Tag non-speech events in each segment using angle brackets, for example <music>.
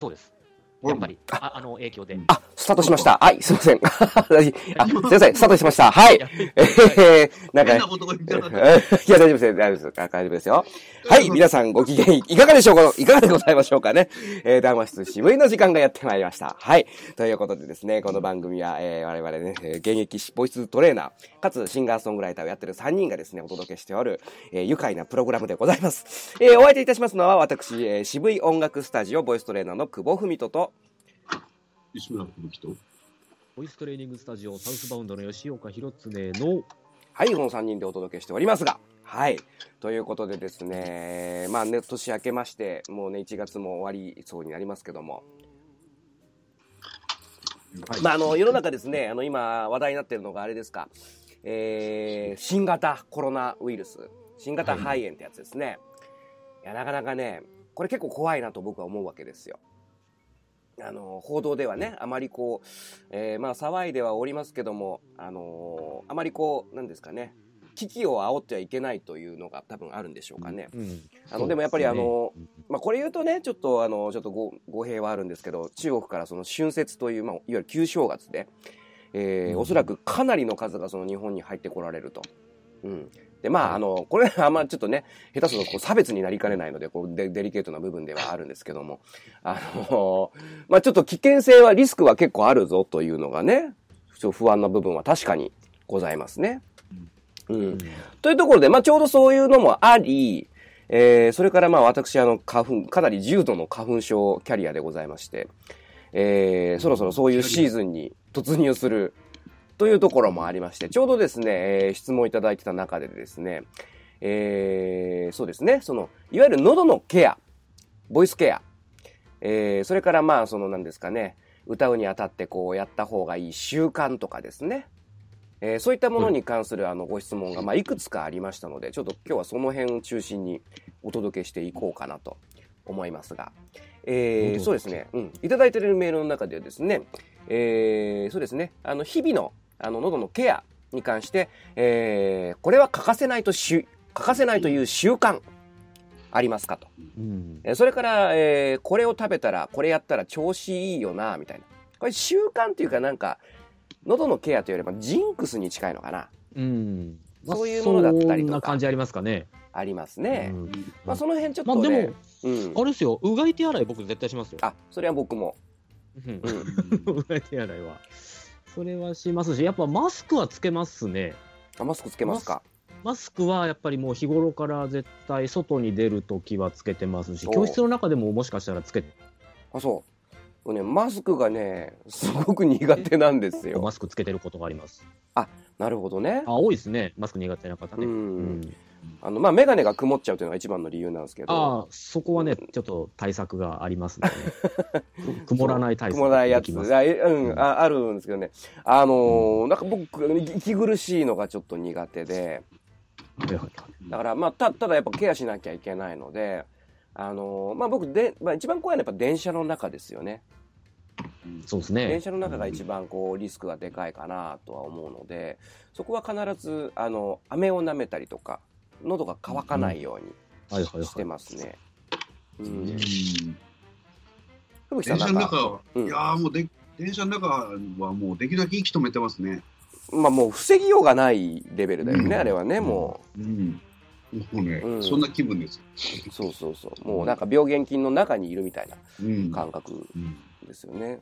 そうです。やっぱり、ああの影響で。あ、スタートしました。はい、すいません。<laughs> あ、すいません、スタートしました。はい。えー、なんか、いや、大丈夫です、大丈夫です。大丈夫ですよ。はい、皆さんご機嫌いかがでしょうか？<laughs> いかがでございましょうかね？えー、談話室渋いの時間がやってまいりました。はい。ということでですね、この番組は、えー、我々ね、現役ボイストレーナー、かつシンガーソングライターをやってる3人がですね、お届けしておる、えー、愉快なプログラムでございます。えー、お相手いたしますのは、私、えー、渋い音楽スタジオボイストレーナーの久保文人と、西村吹雪と。ボイストレーニングスタジオサウスバウンドの吉岡弘恒の。はい、この3人でお届けしておりますが。はい。ということでですね、まあね、年明けまして、もうね、1月も終わりそうになりますけども。はい、まあ、あの、世の中ですね、あの、今話題になってるのがあれですか、えー、新型コロナウイルス、新型肺炎ってやつですね。はい、いや、なかなかね、これ結構怖いなと僕は思うわけですよ。あの、報道ではね、あまりこう、えー、まあ、騒いではおりますけども、あのー、あまりこう、なんですかね、危機を煽ってはいけないというのが多分あるんでしょうかね。うん、あの、でもやっぱりあの、まあ、これ言うとね、ちょっとあの、ちょっと語語弊はあるんですけど、中国からその春節という、まあ、いわゆる旧正月で、えー、おそらくかなりの数がその日本に入ってこられると。うん。で、まあ、あの、これはあんまちょっとね、下手するとこう差別になりかねないので、こうデ、デリケートな部分ではあるんですけども、あの、まあちょっと危険性は、リスクは結構あるぞというのがね、不安な部分は確かにございますね。うん。というところで、まあちょうどそういうのもあり、えー、それからまあ私、あの、花粉、かなり重度の花粉症キャリアでございまして、えー、そろそろそういうシーズンに突入するというところもありまして、ちょうどですね、えー、質問いただいてた中でですね、えー、そうですね、その、いわゆる喉のケア、ボイスケア、えー、それからまあ、その何ですかね、歌うにあたってこうやった方がいい習慣とかですね、えー、そういったものに関するあのご質問がまあいくつかありましたので、ちょっと今日はその辺を中心にお届けしていこうかなと思いますが、えー、そうですね、うん、いただいているメールの中ではですね、えー、そうですね、あの、日々のあの、喉のケアに関して、えー、これは欠かせないとし、欠かせないという習慣、ありますかと。うん、それから、えー、これを食べたら、これやったら調子いいよな、みたいな。これ習慣っていうかなんか、喉のケアというよりもジンクスに近いのかな。うん。そういうものだったりとか。そんな感じありますかね。ありますね。うん、まあその辺ちょっと、ね、まあでも、うん、あれですよ、うがい手洗い僕絶対しますよ。あ、それは僕も。うん。う <laughs> がい手洗いは。それはしますし、やっぱマスクはつけますね。あ、マスクつけますか？マスクはやっぱりもう日頃から絶対外に出るときはつけてますし、教室の中でももしかしたらつけて。あ、そう。ね、マスクがね、すごく苦手なんですよ。マスクつけてることがあります。あ、なるほどね。あ、多いですね。マスク苦手な方ね。うん。うんあの、まあ、メガネが曇っちゃうというのが一番の理由なんですけど。ああ、そこはね、ちょっと対策がありますね、<laughs> 曇らない対策曇らないやつ。あうん、あ、あるんですけどね。あのー、なんか僕、息苦しいのがちょっと苦手で。だから、まあ、た、ただやっぱケアしなきゃいけないので、あのー、まあ僕で、まあ一番怖いのはやっぱ電車の中ですよね。そうですね。電車の中が一番こうリスクがでかいかなとは思うので、そこは必ず、あの、飴を舐めたりとか、喉が渇かないようにしてますね。うん。電車の中、いやもうで、電車の中はもうできるだけ息止めてますね。まあもう防ぎようがないレベルだよね、あれはね、もう。うんもうね、うん、そんな気分です。そうそうそう。もうなんか病原菌の中にいるみたいな感覚ですよね。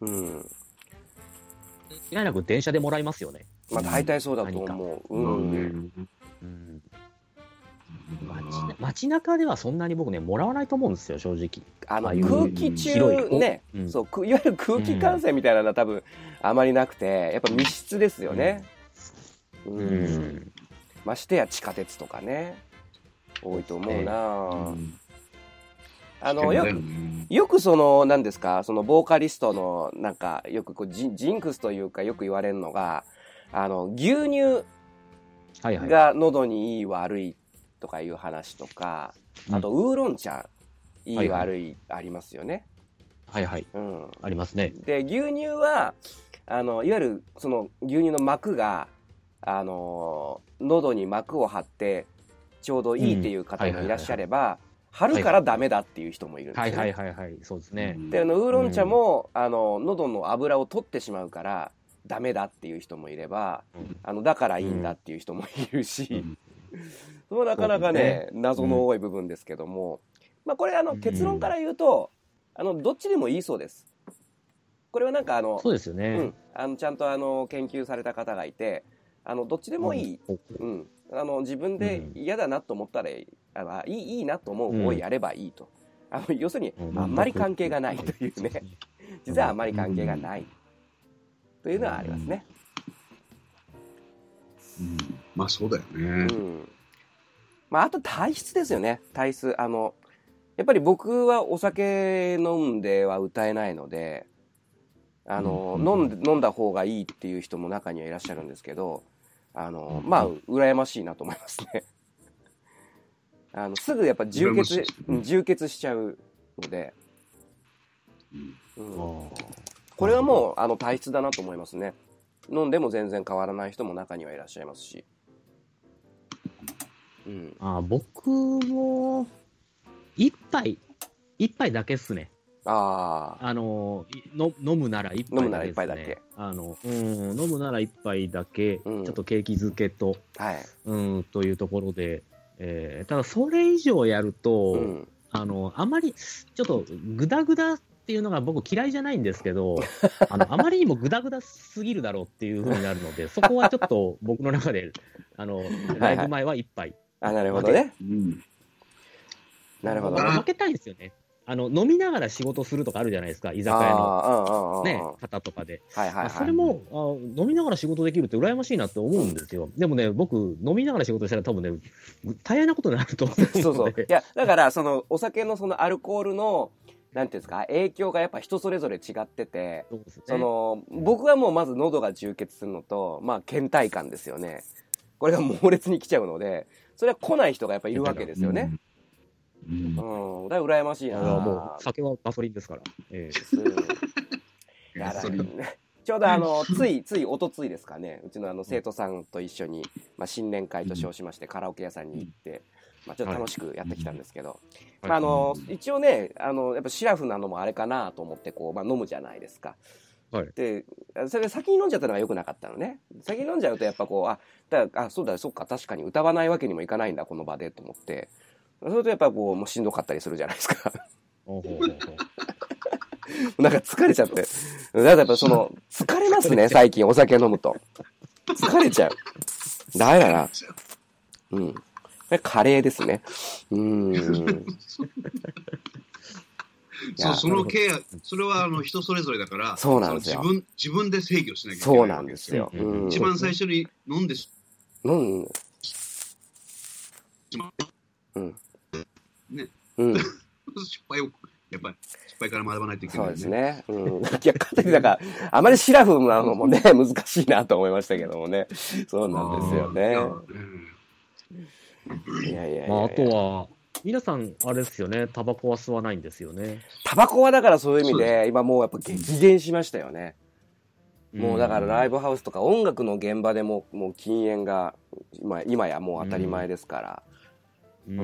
うん。間違いなく電車でもらいますよね。まあ大体そうだと思う。うん。街街中ではそんなに僕ね、もらわないと思うんですよ、正直。あの、空気中ね、そう、<laughs> いわゆる空気感染みたいなのは多分あまりなくて、やっぱ密室ですよね。うん。ましてや地下鉄とかね、多いと思うな、あの、よく、よくその、何ですか、その、ボーカリストの、なんか、よくこうジ、ジンクスというか、よく言われるのが、あの、牛乳が喉にいい悪いとかいう話とか、あと、ウーロン茶、いい悪い、ありますよね。はいはい。うん。ありますね。で、牛乳は、あの、いわゆる、その、牛乳の膜が、あの、喉に膜を張って、ちょうどいいっていう方もいらっしゃれば、春からダメだっていう人もいるんですよ、ねはいはいはいはい、そうですね。であのウーロン茶も、あの喉の油を取ってしまうからダメだっていう人もいればうん。あのだからいいんだっていう人もいるし、うん。それもなかなかね謎の多い部分ですけども、まあこれあのうん。結論から言うと、あのどっちでもいいそうです。これはなんかあのそうですよね。うん、あのちゃんとあの研究された方がいてあのどっちでもいい、うん。うん、あの自分で嫌だなと思ったら、あのいいいいなと思う方をやればいいと、あの要するにうん。あんまり関係がないというね。実はあんまり関係がないというのはありますね。うん。まあそうだようね。ん。まあ、あと体質ですよね。体質。あのやっぱり僕はお酒飲んでは歌えないのであの、うん飲んで飲んだ方がいいっていう人も中にはいらっしゃるんですけどあのまあ羨ましいなと思いますね。<laughs> あのすぐやっぱ充血充血しちゃうので、うん。うん。あこれはもうあの体質だなと思いますね。飲んでも全然変わらない人も中にはいらっしゃいますし。うん。あ僕も、一杯、一杯だけっすね。あああの、いの飲むなら一杯ね。飲むなら一杯だけ。あの、うん、飲むなら一杯だけ、うん。ちょっと景気づけと、はい。うん、というところで、えーただそれ以上やると、うん。あの、あまり、ちょっと、ぐだぐだっていうのが僕嫌いじゃないんですけど、<laughs> あの、あまりにもぐだぐだすぎるだろうっていうふうになるので、そこはちょっと僕の中で、あの、ライブ前は一杯。あなるほどねうんなるほどあ負けたいんですよね。あの、飲みながら仕事するとかあるじゃないですか、居酒屋のね、方とかで。はいはいはいそれもあ飲みながら仕事できるって羨ましいなって思うんですよ。でもね、僕、飲みながら仕事したら多分ね、大変なことになると思う。そうそういやだからそのお酒のそのアルコールのなんていうんですか？影響がやっぱ人それぞれ違っててその僕はもうまず喉が充血するのとまあ倦怠感ですよね。これが猛烈に来ちゃうのでそれは来ない人がやっぱいるわけですよね。うん。うん、だから羨ましいな。もう酒はガソリンですから。ええ。うん。いやだ。それちょうどあのついついおとついですかね。うちのあの生徒さんと一緒に、まあ、新年会と称しましてカラオケ屋さんに行って、まあ、ちょっと楽しくやってきたんですけど、まあ、あの一応ねあのやっぱシラフなのもあれかなと思ってこう、まあ、飲むじゃないですか。はいでそれで先に飲んじゃったのが良くなかったのね先に飲んじゃうとやっぱこうあだあそうだそっか確かに歌わないわけにもいかないんだこの場でと思ってそれとやっぱこうもうしんどかったりするじゃないですか。<laughs> なんか疲れちゃって。だからやっぱその、疲れますね、最近お酒飲むと。疲れちゃう。ダメだな。うん。カレーですね。うーん。<laughs> そうそのケア、それはあの人それぞれだから、そうなんですよ自分自分で制御しなきゃいけない。そうなんですよ。うんうん。一番最初に飲んでしうん。まうん。ねうん。う <laughs> 失敗を、やっぱり失敗から学ばないといけない、そうです。ね。うん。いや、かといってだから、あまりシラフなのもね、難しいなと思いましたけどもね。そうなんですよね。いやいやいやいや。まあ、あとは、皆さん、あれですよね、タバコは吸わないんですよね。タバコはだからそういう意味で、今もうやっぱ激減しましたよね。もうだからライブ、ブハウスとか音楽の現場でももう禁煙が今今やもう当たり前ですから、ううん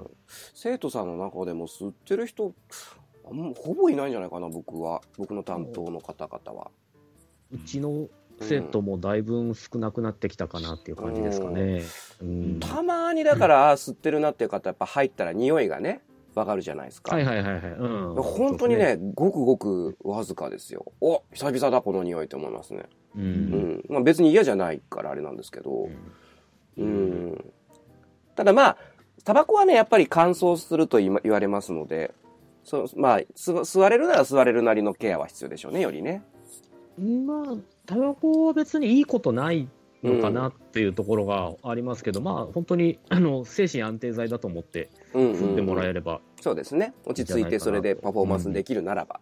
ん生徒さんの中でも吸ってる人あんまほぼいないんじゃないかな僕は僕の担当の方々は。うちの生徒もだいぶ少なくなってきたかなっていう感じですかね。うんたまにだから、あ吸ってるなっていう方やっぱ入ったら匂いがねわかるじゃないですか。はいはいはいはい。うん本当にねそうですごくごくわずかですよ。お久々だこの匂いと思いますね。う。うんんまあ、別に嫌じゃないからあれなんですけど。うんただまあ、タバコはね、やっぱり乾燥すると言われますので、そうまあ、吸吸われるなら吸われるなりのケアは必要でしょうね、よりね。まあ、タバコは別にいいことないのかなっていうところがありますけど、まあ、本当にあの精神安定剤だと思ってうんうん吸ってもらえれば、そうですね。落ち着いてそれでパフォーマンスできるならば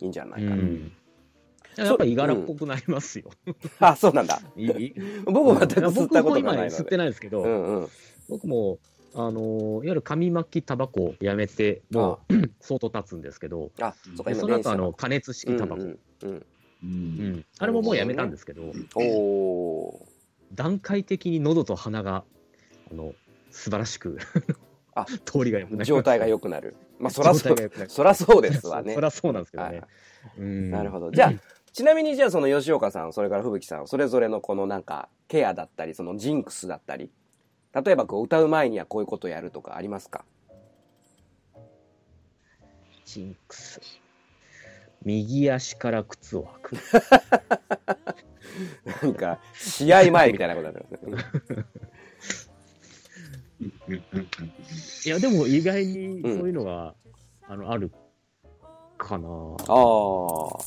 いいんじゃないかな。うん。やっぱりいがらっぽくなりますよ。あ、そうなんだ。僕も全く吸ったことないので。吸ってないですけど、うんうん。僕も、あのいわゆる紙巻きタバコをやめて、もう <clears throat> 相当経つんですけど、あ、その。後あの加熱式タバコ、うんうんうんううんん。あれももうやめたんですけど、おー段階的に喉と鼻があの素晴らしくあ <laughs> 通りが良くなる。状態が良くなる。まあ、そらそうそらそうですわね <laughs> そ。りゃそうなんですけどはいね。うんなるほど。じゃあ、ちなみにじゃあその吉岡さん、それから吹雪さん、それぞれのこのなんか、ケアだったり、そのジンクスだったり、例えばこう歌う前にはこういうことやるとかありますか？ジンクス。右足から靴を履く。<laughs> なんか、試合前みたいなことになってますね。<laughs> いや、でも意外にそういうのが、あの、あるかな。ああ。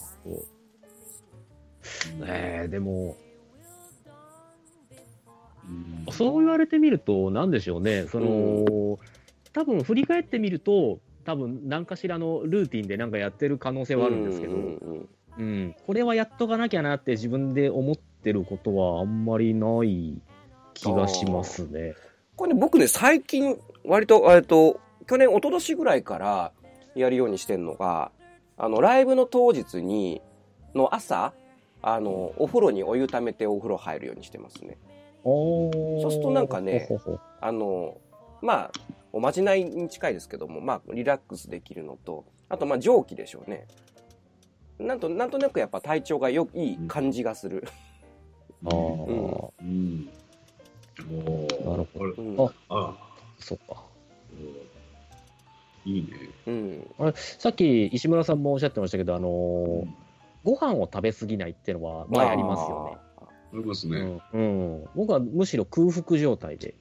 えー、でも、うん。そう言われてみると、なんでしょうね、その、多分振り返ってみると、多分何かしらのルーティンでなんかやってる可能性はあるんですけど、うんうんうん、これはやっとかなきゃなって自分で思ってることはあんまりない気がしますね。これね、僕ね、最近、割と、えっと、去年、一昨年ぐらいからやるようにしてんのが、あの、ライブの当日に、の朝、あの、お風呂にお湯ためてお風呂入るようにしてますね。そそうするとなんかねほほほあの、まあ、おまじないに近いですけども、まあ、リラックスできるのと、あと、まあ、蒸気でしょうね。なんと、なんとなくやっぱ体調がよ、いい感じがする。あーうん。なるほど。うんああそっか。いいね。うん。さっき石村さんもおっしゃってましたけど、あのーご飯を食べ過ぎないっていうのは、まあやりますよね。ありますね。うんうん、僕はむしろ空腹状態で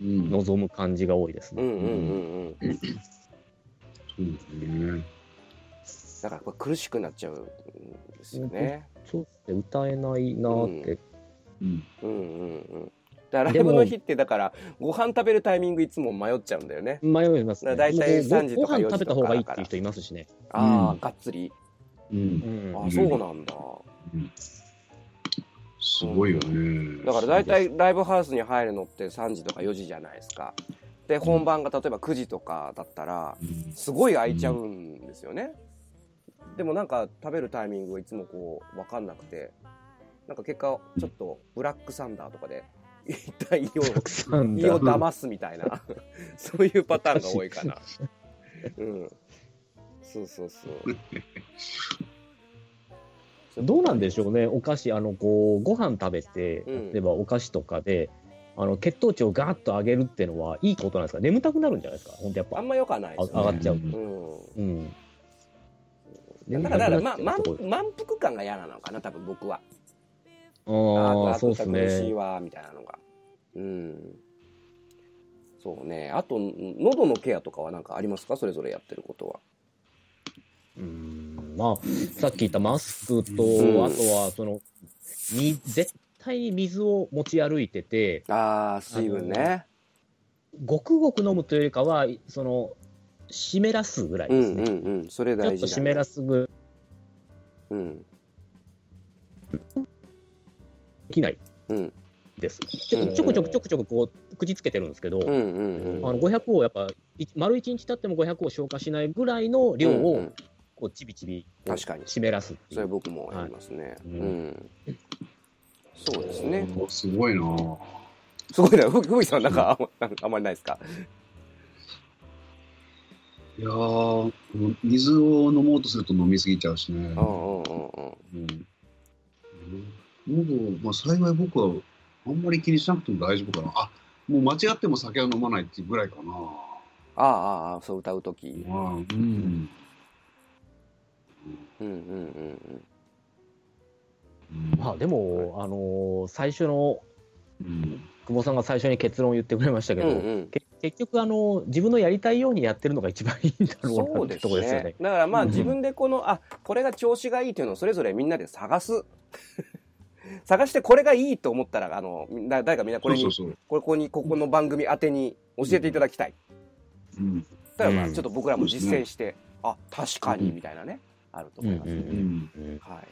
うん。望む感じが多いですね。うんうんうんうん。そうですね。だから苦しくなっちゃうんですよね。そうですね。歌えないなーって、うん。うん。うん。うん。だライブの日ってだからご飯食べるタイミングいつも迷っちゃうん。だよね。迷いますね。だから大体もう3時とか4時とかご飯食べた方がいいっていう人いますしね。ああ、うん。がっつり。う。うん。ん。あそうなん。だ。すごいよね。だから大体ライブハウスに入るのって3時とか4時じゃないですか。で、本番が例えば9時とかだったら、うん、すごい空いちゃうん。ですよね。でもなんか食べるタイミングがいつもこう分かんなくて、なんか結果ちょっとブラックサンダーとかで、<laughs> 胃を、胃だを騙すみたいな、<laughs> そういうパターンが多いかな。<laughs> うん。そうそうそう。どうなんでしょうね、お菓子、あのこうご飯食べて、うん例えばお菓子とかで、あの血糖値をガーッと上げるっていうのは、いいことなんですか、眠たくなるんじゃないですか、本当やっぱ、あんま良くはないですよね。あ上がっちゃう。うん。うん。だから、だから、ま、満腹感が嫌なのかな、多分僕は。ああ、あそうですと苦しいね。わ、みたいなのが。うん。そうね。あと、喉のケアとかは何かありますか？それぞれやってることは。うん、まあ、さっき言ったマスクと、うんあとは、その、み絶対に水を持ち歩いてて、ああ、水分ね。ごくごく飲むというよりかは、その、湿らすぐらいうんですね。うんうん。それちょっ大事だ、ね。と湿らすぐうん。できないうん。です。ちょちょこちょこちょこちょここう口つけてるんですけど、うんうんうん。あの500をやっぱ、い丸1日経っても500を消化しないぐらいの量をうんうんこうちびちび確かに湿らす。それ僕もやりますね。ううんん。そうですね。おすごいなすごいな。ふふみさんなんかあんまなんかあんまりないですか？いやー、水を飲もうとすると飲みすぎちゃうしね。うんうんうんうん。うん。喉、まあ幸い僕はあんまり気にしなくても大丈夫かな。あ、もう間違っても酒は飲まないっていうぐらいかな。ああ、ああ、そう歌うとき。まあ、うん。うんうんうんうん。うんまあでも、あのー最初の、うん。久保さんが最初に結論を言ってくれましたけど、うんうん。け結局、あのー自分のやりたいようにやってるのが一番いいんだろうそうですなってとこですよねね。。だからまあうん自分でこの、あ、これが調子がいいというのをそれぞれみんなで探す。<laughs> 探してこれがいいと思ったら、あの、だ誰かみんなこれに、そうそうそう。ここに、ここの番組宛てに教えていただきたい。うん。だからまあうんちょっと僕らも実践して、あ、確かにみたいなね、あると思いますね。うん。うんはい。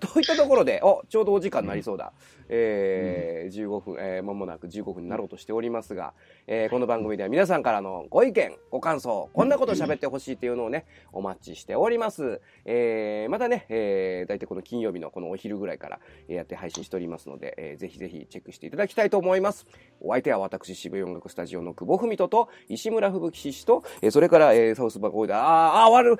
といったところで、お、ちょうどお時間になりそうだ。えー、15分、えー、間もなく15分になろうとしておりますが、えー、この番組では皆さんからのご意見、ご感想、こんなこと喋ってほしいっていうのをね、お待ちしております。えー、またね、えー、大体この金曜日のこのお昼ぐらいからえーやって配信しておりますので、えーぜひぜひチェックしていただきたいと思います。お相手は私、渋谷音楽スタジオの久保文人と、石村吹雪獅子と、えーそれから、えーサウスバコーダー、あーあー、終わる